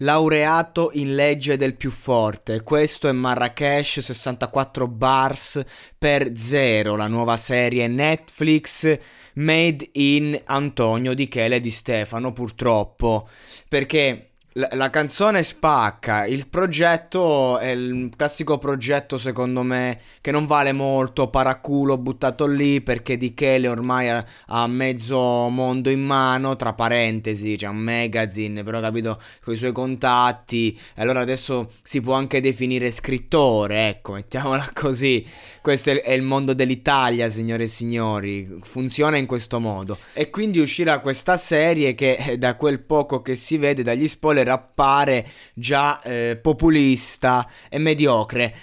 Laureato in legge del più forte. Questo è Marrakesh 64 bars per zero, la nuova serie Netflix made in Antonio Di Chele Di Stefano, purtroppo. Perché la, canzone spacca, il progetto è il classico progetto secondo me che non vale molto, paraculo buttato lì perché Di Chele ormai ha, ha, mezzo mondo in mano, tra parentesi, c'è un magazine, però capito, con i suoi contatti, allora adesso si può anche definire scrittore, ecco, mettiamola così, questo è, è il mondo dell'Italia, signore e signori, funziona in questo modo. E quindi uscirà questa serie che eh, da quel poco che si vede dagli spoiler appare già eh, populista e mediocre.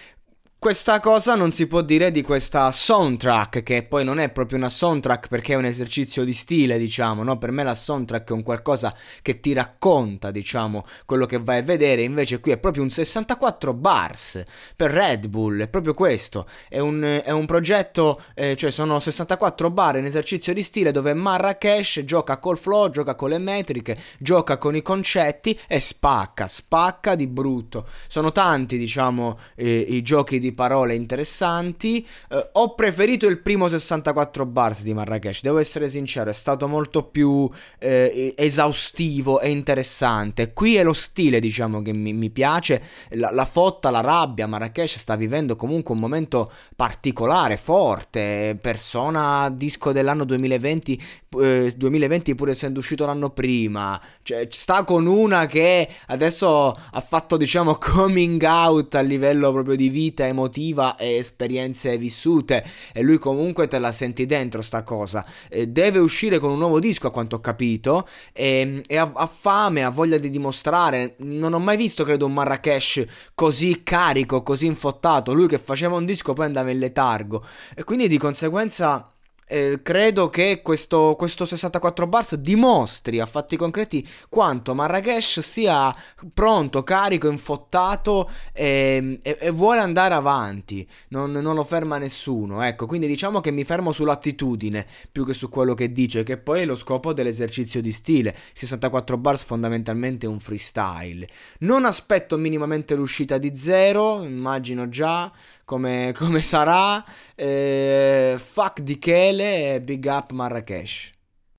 Questa cosa non si può dire di questa soundtrack, che poi non è proprio una soundtrack perché è un esercizio di stile, diciamo, no? Per me la soundtrack è un qualcosa che ti racconta, diciamo, quello che vai a vedere, invece qui è proprio un 64 bars per Red Bull, è proprio questo, è un, è un progetto, eh, cioè sono 64 bar in esercizio di stile dove Marrakesh gioca col flow, gioca con le metriche, gioca con i concetti e spacca, spacca di brutto. Sono tanti, diciamo, eh, i giochi di parole interessanti. Eh, ho preferito il primo 64 bars di Marrakesh, devo essere sincero, è stato molto più eh, esaustivo e interessante. Qui è lo stile, diciamo, che mi, mi piace, la, la, fotta, la rabbia. Marrakesh sta vivendo comunque un momento particolare, forte. Persona disco dell'anno 2020, eh, 2020 pur essendo uscito l'anno prima. Cioè, sta con una che adesso ha fatto, diciamo, coming out a livello proprio di vita emotiva emotiva e esperienze vissute e lui comunque te la senti dentro sta cosa. Eh, deve uscire con un nuovo disco a quanto ho capito e, e ha, ha, fame, ha voglia di dimostrare. Non ho mai visto credo un Marrakesh così carico, così infottato. Lui che faceva un disco poi andava in letargo e quindi di conseguenza eh, credo che questo, questo, 64 bars dimostri a fatti concreti quanto Marrakesh sia pronto, carico, infottato e, e, e vuole andare avanti, non, non, lo ferma nessuno. Ecco, quindi diciamo che mi fermo sull'attitudine più che su quello che dice, che poi è lo scopo dell'esercizio di stile. 64 bars fondamentalmente è un freestyle. Non aspetto minimamente l'uscita di zero, immagino già come, come sarà. Eh, fuck di Chele e big up Marrakesh.